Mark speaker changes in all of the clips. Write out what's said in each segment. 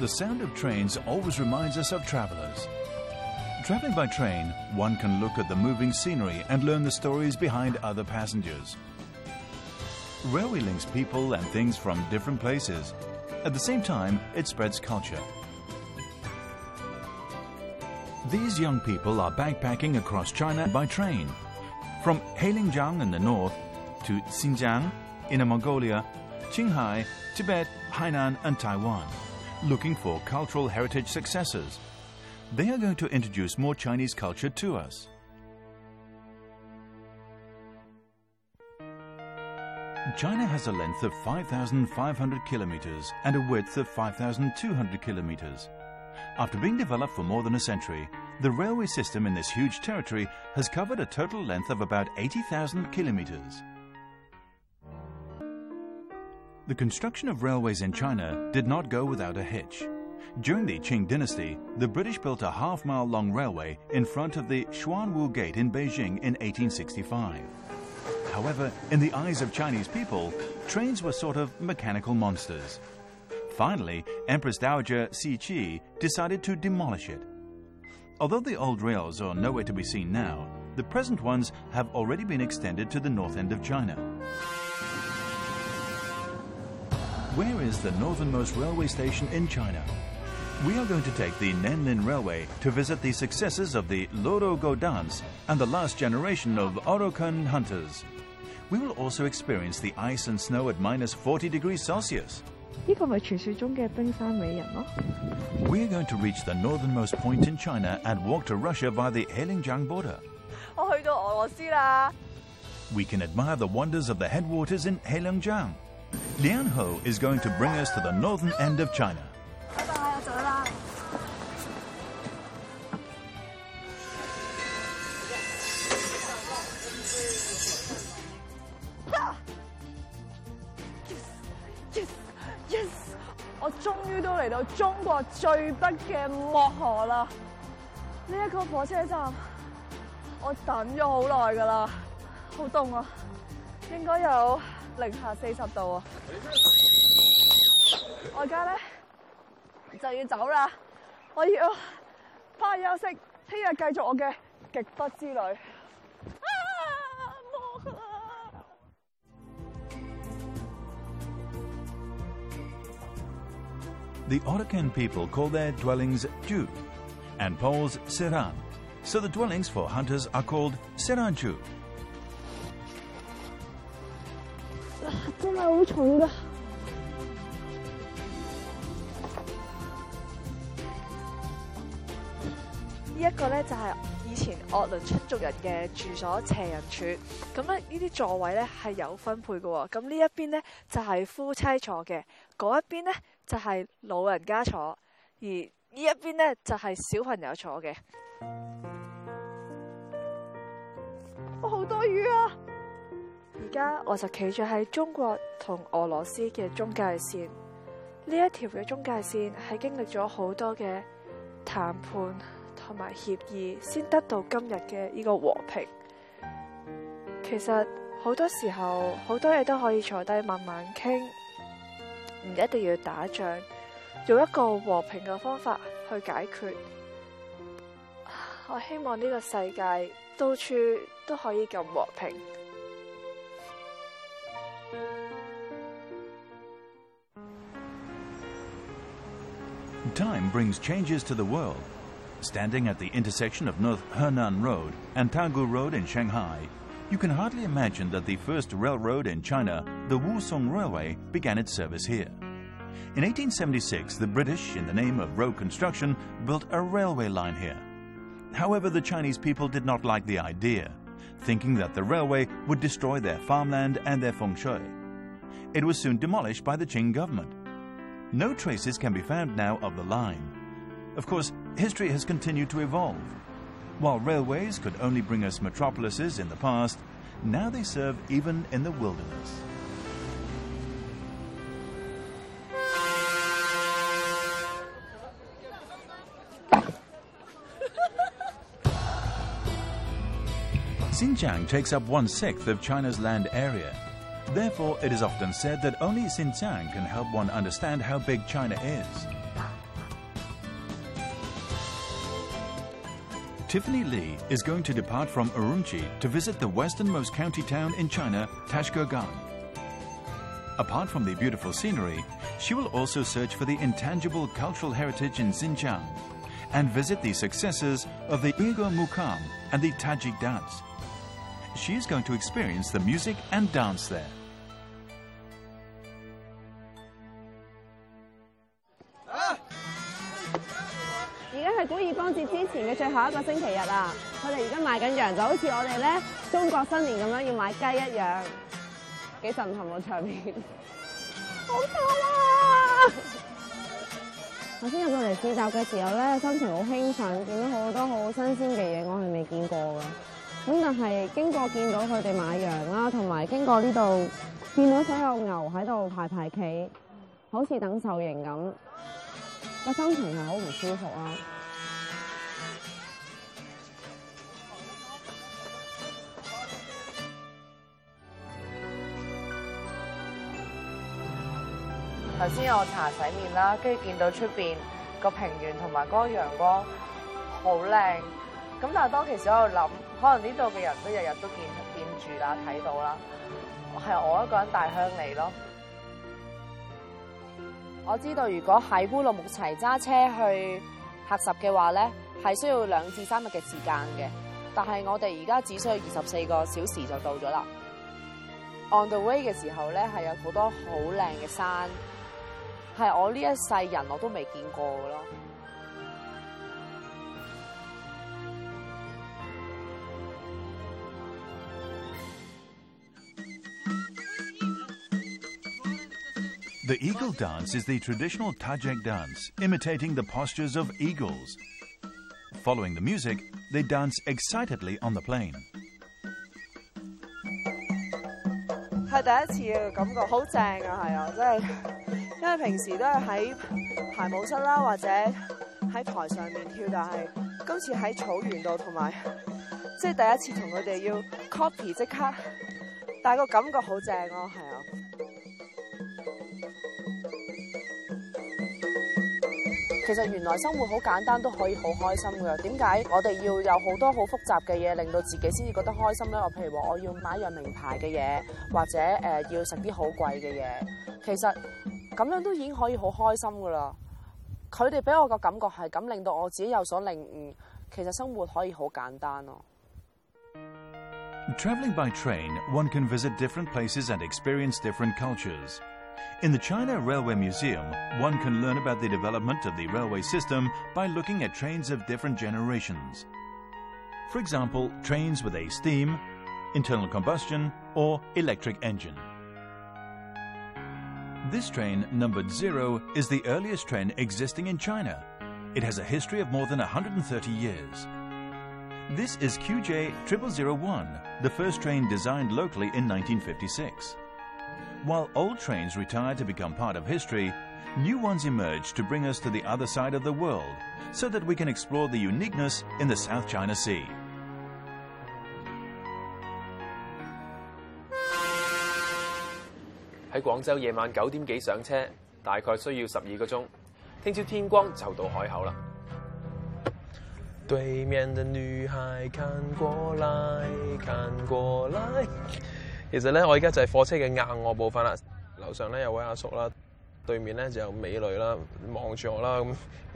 Speaker 1: The sound of trains always reminds us of travelers. Traveling by train, one can look at the moving scenery and learn the stories behind other passengers. Railway links people and things from different places. At the same time, it spreads culture. These young people are backpacking across China by train. From Heilongjiang in the north to Xinjiang, Inner Mongolia, Qinghai, Tibet, Hainan, and Taiwan, looking for cultural heritage successors. They are going to introduce more Chinese culture to us. China has a length of 5,500 kilometers and a width of 5,200 kilometers. After being developed for more than a century, the railway system in this huge territory has covered a total length of about 80,000 kilometers. The construction of railways in China did not go without a hitch. During the Qing dynasty, the British built a half mile long railway in front of the Xuanwu Gate in Beijing in 1865. However, in the eyes of Chinese people, trains were sort of mechanical monsters. Finally, Empress Dowager Cixi decided to demolish it. Although the old rails are nowhere to be seen now, the present ones have already been extended to the north end of China. Where is the northernmost railway station in China? We are going to take the Nenlin Railway to visit the successes of the Lorogo Godans and the last generation of Oroqen hunters. We will also experience the ice and snow at minus 40 degrees Celsius. We're going to reach the northernmost point in China and walk to Russia via the Heilongjiang border. We can admire the wonders of the headwaters in Heilongjiang. Lian Ho is going to bring us to the northern end of China.
Speaker 2: 拜拜，我走啦。 Yes yes，我終於都嚟到中國最北嘅漠河啦！呢、一個火車站，我等咗好耐㗎啦，好凍啊，應該有 零下四十度啊！我而家咧就要走啦，我要翻去休息，聽日繼續我嘅極北之旅。啊，漠啊！
Speaker 1: The Orokan people call their dwellings Ju and Poles Seran. So the dwellings for hunters are called Seranju.
Speaker 2: 係好重噶。呢一個咧就係以前鄂倫春族人嘅住所斜人柱，咁咧呢啲座位咧係有分配嘅喎，咁呢一邊咧就係夫妻坐嘅，嗰一邊咧就係老人家坐，而呢一邊咧就係小朋友坐嘅。我好多魚啊！ 而家我就企咗喺中國同俄羅斯嘅中界線，呢一條嘅中界線係經歷咗好多嘅談判同埋協議，先得到今日嘅呢個和平。其實好多時候好多嘢都可以坐低慢慢傾，唔一定要打仗，用一個和平嘅方法去解決。我希望呢個世界到處都可以咁和平。
Speaker 1: Time brings changes to the world. Standing at the intersection of North Henan Road and Tanggu Road in Shanghai, you can hardly imagine that the first railroad in China, the Wusong Railway, began its service here. In 1876, the British, in the name of road construction, built a railway line here. However, the Chinese people did not like the idea, thinking that the railway would destroy their farmland and their feng shui. It was soon demolished by the Qing government. No traces can be found now of the line. Of course, history has continued to evolve. While railways could only bring us metropolises in the past, now they serve even in the wilderness. Xinjiang takes up one sixth of China's land area. Therefore, it is often said that only Xinjiang can help one understand how big China is. Tiffany Lee is going to depart from Urumqi to visit the westernmost county town in China, Tashkurgan. Apart from the beautiful scenery, she will also search for the intangible cultural heritage in Xinjiang and visit the successors of the Uyghur Muqam and the Tajik dance. She is going to experience the music and dance there.
Speaker 3: 家係古爾邦節之前嘅最後一個星期日啊！佢哋而家賣緊羊，就好似我哋咧中國新年咁樣要買雞一樣，幾震撼個場面，好痛啊！頭先入到嚟市集嘅時候咧，心情好興奮，見到好多好新鮮嘅嘢，我係未見過㗎。咁但係經過見到佢哋買羊啦，同埋經過呢度見到所有牛喺度排排企，好似等受刑咁。個心情係好唔舒服啊！
Speaker 4: 頭先我搽洗面啦，跟住見到出邊個平原同埋嗰個陽光好靚。咁但係當其時我喺度諗，可能呢度嘅人都日日都見見住啦，睇到啦，係我一個人大鄉里咯。我知道如果喺烏魯木齊揸車去喀什嘅話咧，係需要兩至三日嘅時間嘅。但係我哋而家只需要二十四個小時就到咗啦。On the way 嘅時候咧，係有好多好靚嘅山， 系我呢一世人我都未见过嘅咯。
Speaker 1: The eagle dance is the traditional Tajik dance, imitating the postures of eagles. Following the music, they dance excitedly on the plain.
Speaker 4: 系第一次嘅感觉，好正啊！系啊，真系， 因為平時都係喺排舞室啦，或者喺台上面跳，但係今次喺草原度，同埋即係第一次同佢哋要 copy 即刻，但係個感覺好正咯，係啊。其實原來生活好簡單都可以好開心㗎。點解我哋要有好多好複雜嘅嘢，令到自己先至覺得開心咧？我譬如話，我要買樣名牌嘅嘢，或者誒、呃、要食啲好貴嘅嘢，其實 咁样都已经可以好开心㗎啦。佢哋俾我个感觉系咁，令到我自己有所领悟。其实生活可以好简单咯。
Speaker 1: Traveling by train, one can visit different places and experience different cultures. In the China Railway Museum, one can learn about the development of the railway system by looking at trains of different generations. For example, trains with a steam, internal combustion, or electric engine. This train, numbered zero, is the earliest train existing in China. It has a history of more than 130 years. This is QJ 0001, the first train designed locally in 1956. While old trains retired to become part of history, new ones emerged to bring us to the other side of the world so that we can explore the uniqueness in the South China Sea.
Speaker 5: 喺廣州夜晚九點幾上車，大概需要十二個鐘。聽朝天光就到海口啦。對面的女孩看過來，看過來。其實咧，我而家就係貨車嘅硬臥部分啦。樓上咧有位阿叔啦，對面咧就有美女啦，望住我啦。咁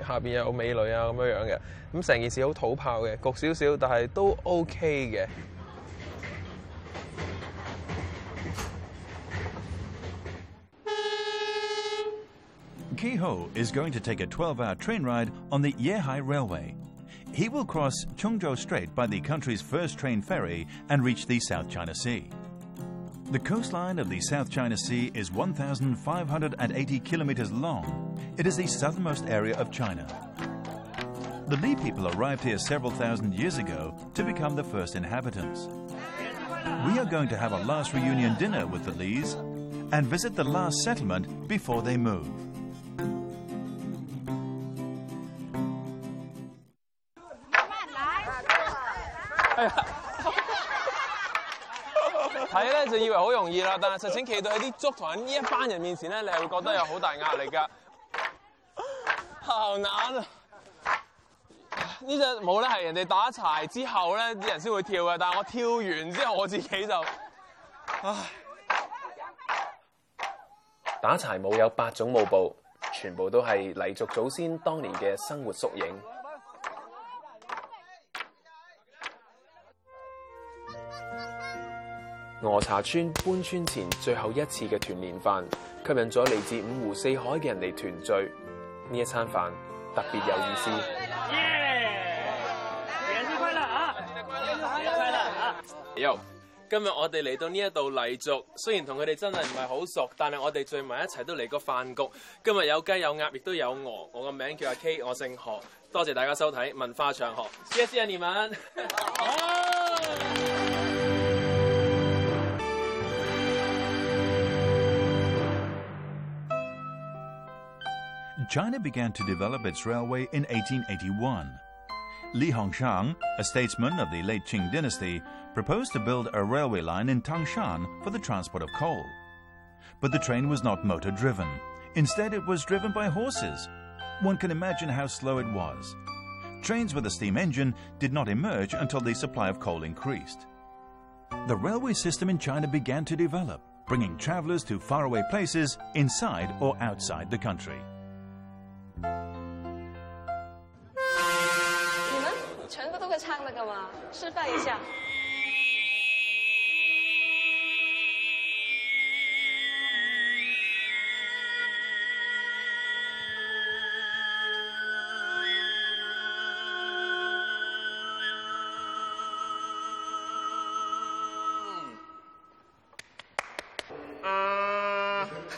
Speaker 5: 下邊又有美女啊，咁樣樣嘅。咁成件事好土炮嘅，焗少少，但係都 OK 嘅。
Speaker 1: Keho is going to take a 12 hour train ride on the Yuehai Railway. He will cross Qiongzhou Strait by the country's first train ferry and reach the South China Sea. The coastline of the South China Sea is 1,580 kilometers long. It is the southernmost area of China. The Li people arrived here several thousand years ago to become the first inhabitants. We are going to have a last reunion dinner with the Lees and visit the last settlement before they move.
Speaker 5: 睇咧就以為好容易啦，但係實情企到喺啲足同喺呢一班人面前咧，你係會覺得有好大壓力㗎。好難啊！ 呢隻舞咧係人哋打柴之後咧啲人先會跳嘅，但係我跳完之後我自己就，唉。打柴舞有八種舞步，全部都係黎族祖先當年嘅生活縮影。 鵝茶村搬村前最後一次嘅團年飯，吸引咗嚟自五湖四海嘅人嚟團聚。呢一餐飯特別有意思。
Speaker 6: 節日快樂啊！節日快樂，節日快樂啊！
Speaker 5: 喲，今日我哋嚟到呢一度黎族，雖然同佢哋真係唔係好熟，但係我哋聚埋一齊都嚟個飯局。今日有雞有鴨，亦都有鵝。我個名叫阿 K，我姓何。多謝大家收睇文化長河。謝謝你們。
Speaker 1: China began to develop its railway in 1881. Li Hongzhang, a statesman of the late Qing dynasty, proposed to build a railway line in Tangshan for the transport of coal. But the train was not motor driven. Instead, it was driven by horses. One can imagine how slow it was. Trains with a steam engine did not emerge until the supply of coal increased. The railway system in China began to develop, bringing travelers to faraway places inside or outside the country.
Speaker 7: 唱那个吗？示范一下。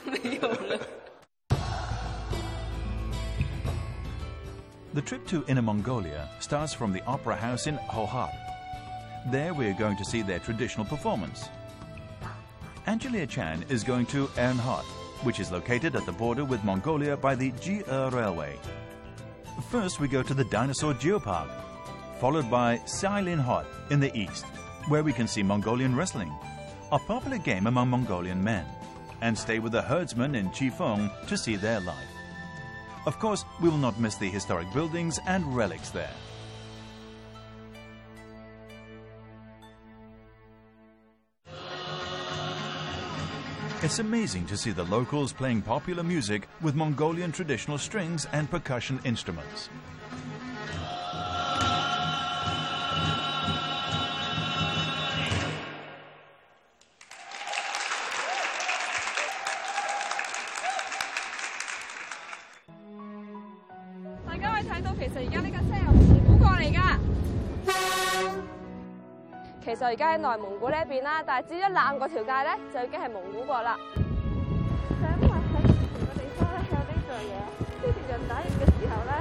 Speaker 7: 没有了。
Speaker 1: The trip to Inner Mongolia starts from the Opera House in Hohhot. There we are going to see their traditional performance. Angelia Chan is going to Erenhot, which is located at the border with Mongolia by the Ji-er Railway. First, we go to the Dinosaur Geopark, followed by Xilinhot in the east, where we can see Mongolian wrestling, a popular game among Mongolian men, and stay with the herdsmen in Chifeng to see their life. Of course, we will not miss the historic buildings and relics there. It's amazing to see the locals playing popular music with Mongolian traditional strings and percussion instruments.
Speaker 3: 其實而家喺內蒙古呢一邊啦，但係至於南嗰條街咧，就已經係蒙古國啦。就因為喺唔同嘅地方咧有呢樣嘢，呢條人打人嘅時候咧，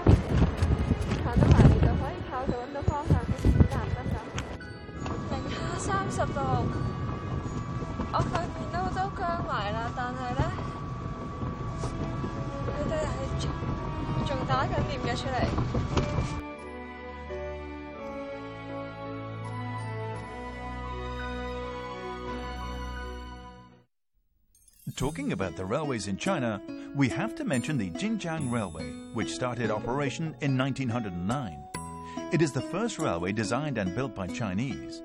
Speaker 3: 行得埋嚟就可以靠就揾到方向，你知得唔得㗎？
Speaker 7: 零下三十度，我塊面都都僵埋啦，但係咧，佢哋係仲仲打緊點嘅出嚟。
Speaker 1: Talking about the railways in China, we have to mention the Jingzhang Railway, which started operation in 1909. It is the first railway designed and built by Chinese.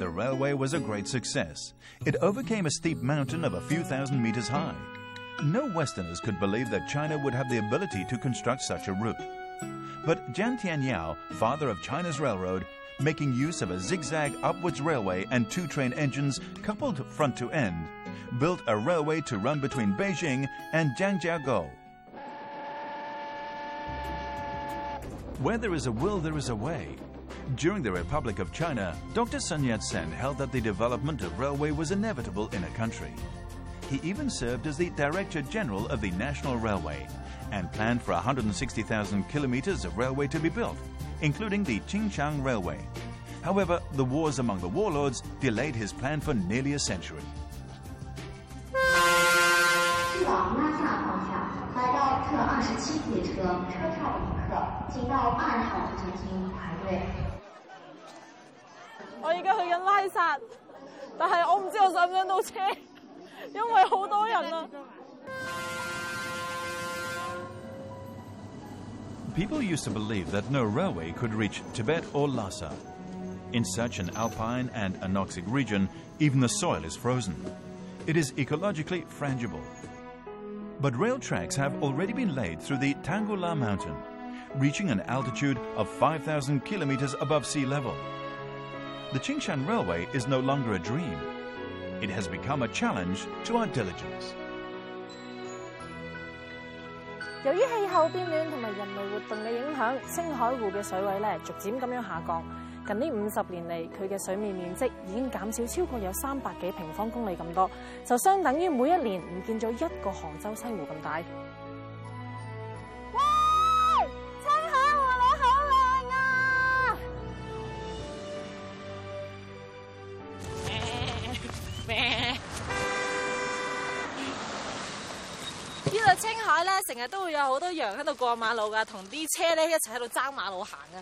Speaker 1: The railway was a great success. It overcame a steep mountain of a few thousand meters high. No Westerners could believe that China would have the ability to construct such a route. But Zhan Tianyou, father of China's railroad, making use of a zigzag upwards railway and two train engines coupled front to end, built a railway to run between Beijing and Zhangjiakou. Where there is a will, there is a way. During the Republic of China, Dr. Sun Yat-sen held that the development of railway was inevitable in a country. He even served as the Director General of the National Railway and planned for 160,000 kilometers of railway to be built, including the Qingzang Railway. However, the wars among the warlords delayed his plan for nearly a century
Speaker 8: 去往拉萨方向，来到特二十七列车，车票旅客，请到二号出车厅排队。
Speaker 3: 我而家去紧拉萨，但系我唔知我上唔上到车，因为好多人啊。
Speaker 1: People used to believe that no railway could reach Tibet or Lhasa. In such an alpine and anoxic region, even the soil is frozen. It is ecologically frangible. but rail tracks have already been laid through the Tanggula Mountain, reaching an altitude of 5,000 kilometers above sea level. The Qingzang Railway is no longer a dream. It has become a challenge to our diligence.
Speaker 9: 由於氣候變暖同埋人類活動嘅影響，星海湖嘅水位咧逐漸咁樣下降。近呢五十年嚟，佢嘅水面面積已經減少超過有三百幾平方公里咁多，就相等於每一年唔見咗一個杭州西湖咁大。喂，青海湖你好靚啊！
Speaker 7: 呢度青海咧，成日都會有好多羊喺度過馬路噶，同啲車咧一齊喺度爭馬路行嘅。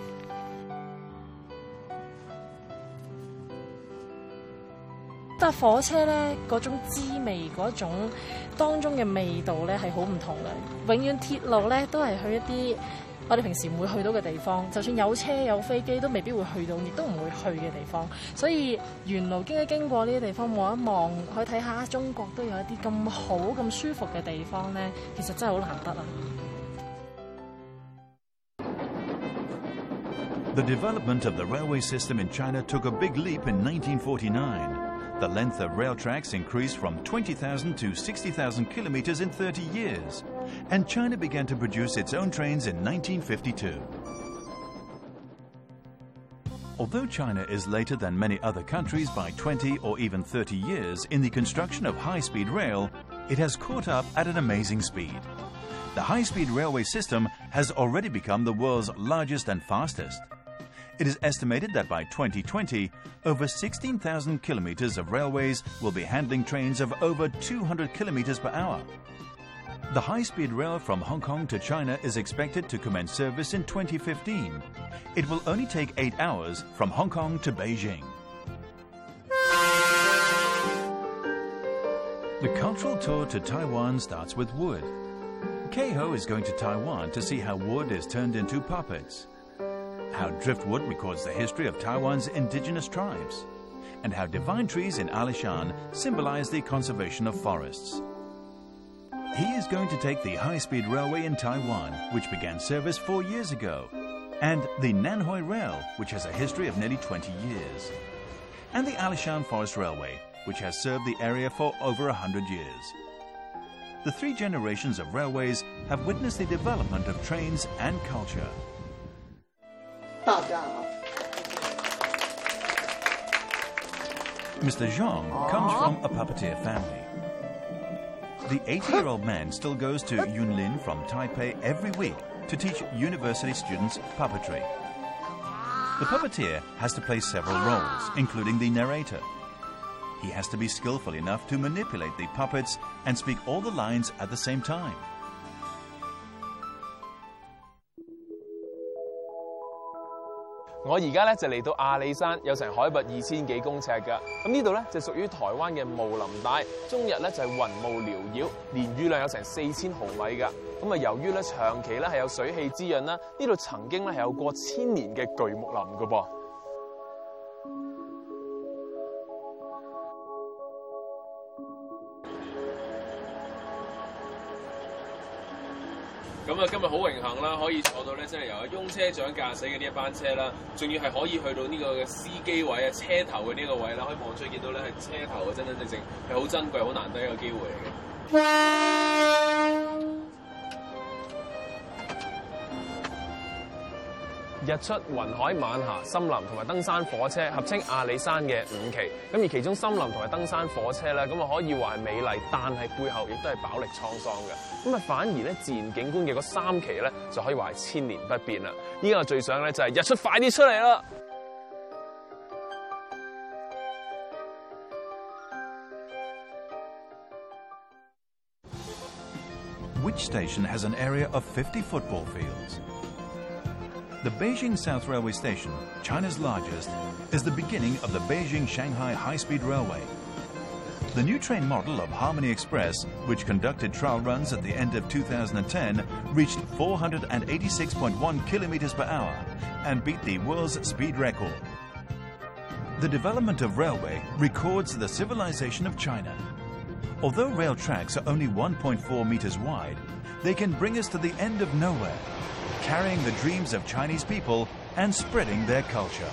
Speaker 9: 搭火車咧嗰種滋味，嗰種當中嘅味道咧係好唔同嘅。永遠鐵路咧都係去一啲我哋平時唔會去到嘅地方，就算有車有飛機都未必會去到，亦都唔會去嘅地方。所以沿路經一經過呢啲地方望一望，去睇下中國都有一啲咁好咁舒服嘅地方咧，其實真係好難得啊！
Speaker 1: The development of the railway system in China took a big leap in 1949. The length of rail tracks increased from 20,000 to 60,000 kilometers in 30 years. And China began to produce its own trains in 1952. Although China is later than many other countries by 20 or even 30 years in the construction of high-speed rail, it has caught up at an amazing speed. The high-speed railway system has already become the world's largest and fastest. It is estimated that by 2020, over 16,000 kilometers of railways will be handling trains of over 200 kilometers per hour. The high-speed rail from Hong Kong to China is expected to commence service in 2015. It will only take eight hours from Hong Kong to Beijing. The cultural tour to Taiwan starts with wood. Keiho is going to Taiwan to see how wood is turned into puppets how driftwood records the history of Taiwan's indigenous tribes, and how divine trees in Alishan symbolize the conservation of forests. He is going to take the high-speed railway in Taiwan, which began service four years ago, and the Nanhui Rail, which has a history of nearly 20 years, and the Alishan Forest Railway, which has served the area for over 100 years. The three generations of railways have witnessed the development of trains and culture.
Speaker 10: 大家好。
Speaker 1: Mr. Zhang comes from a puppeteer family. The 80-year-old man still goes to Yunlin from Taipei every week to teach university students puppetry. The puppeteer has to play several roles, including the narrator. He has to be skillful enough to manipulate the puppets and speak all the lines at the same time.
Speaker 5: 我而家咧就嚟到阿里山，有成海拔二千幾公尺噶。咁呢度咧就屬於台灣嘅霧林帶，終日咧就係雲霧繚繞，年雨量有成四千毫米噶。咁啊，由於咧長期咧係有水氣滋潤啦，呢度曾經咧係有過千年嘅巨木林噶噃。 咁啊，今日好榮幸啦，可以坐到咧，真係由阿翁車長駕駛嘅呢一班車啦，仲要係可以去到呢個嘅司機位啊、車頭嘅呢個位啦，可以望出去見到咧係車頭啊，真真正正係好珍貴、好難得一個機會嚟嘅。 日出、雲海、晚霞、森林同埋登山火車，合稱阿里山嘅五期。咁而其中森林同埋登山火車咧，咁啊可以話係美麗，但係背後亦都係飽歷滄桑嘅。咁啊反而咧自然景觀嘅嗰三期咧，就可以話係千年不變啦。依家我最想咧就係日出快啲出嚟啦！
Speaker 1: Which station has an area of 50 football fields? The Beijing South Railway Station, China's largest, is the beginning of the Beijing-Shanghai high-speed railway. The new train model of Harmony Express, which conducted trial runs at the end of 2010, reached 486.1 kilometers per hour and beat the world's speed record. The development of railway records the civilization of China. Although rail tracks are only 1.4 meters wide, they can bring us to the end of nowhere, carrying the dreams of Chinese people and spreading their culture.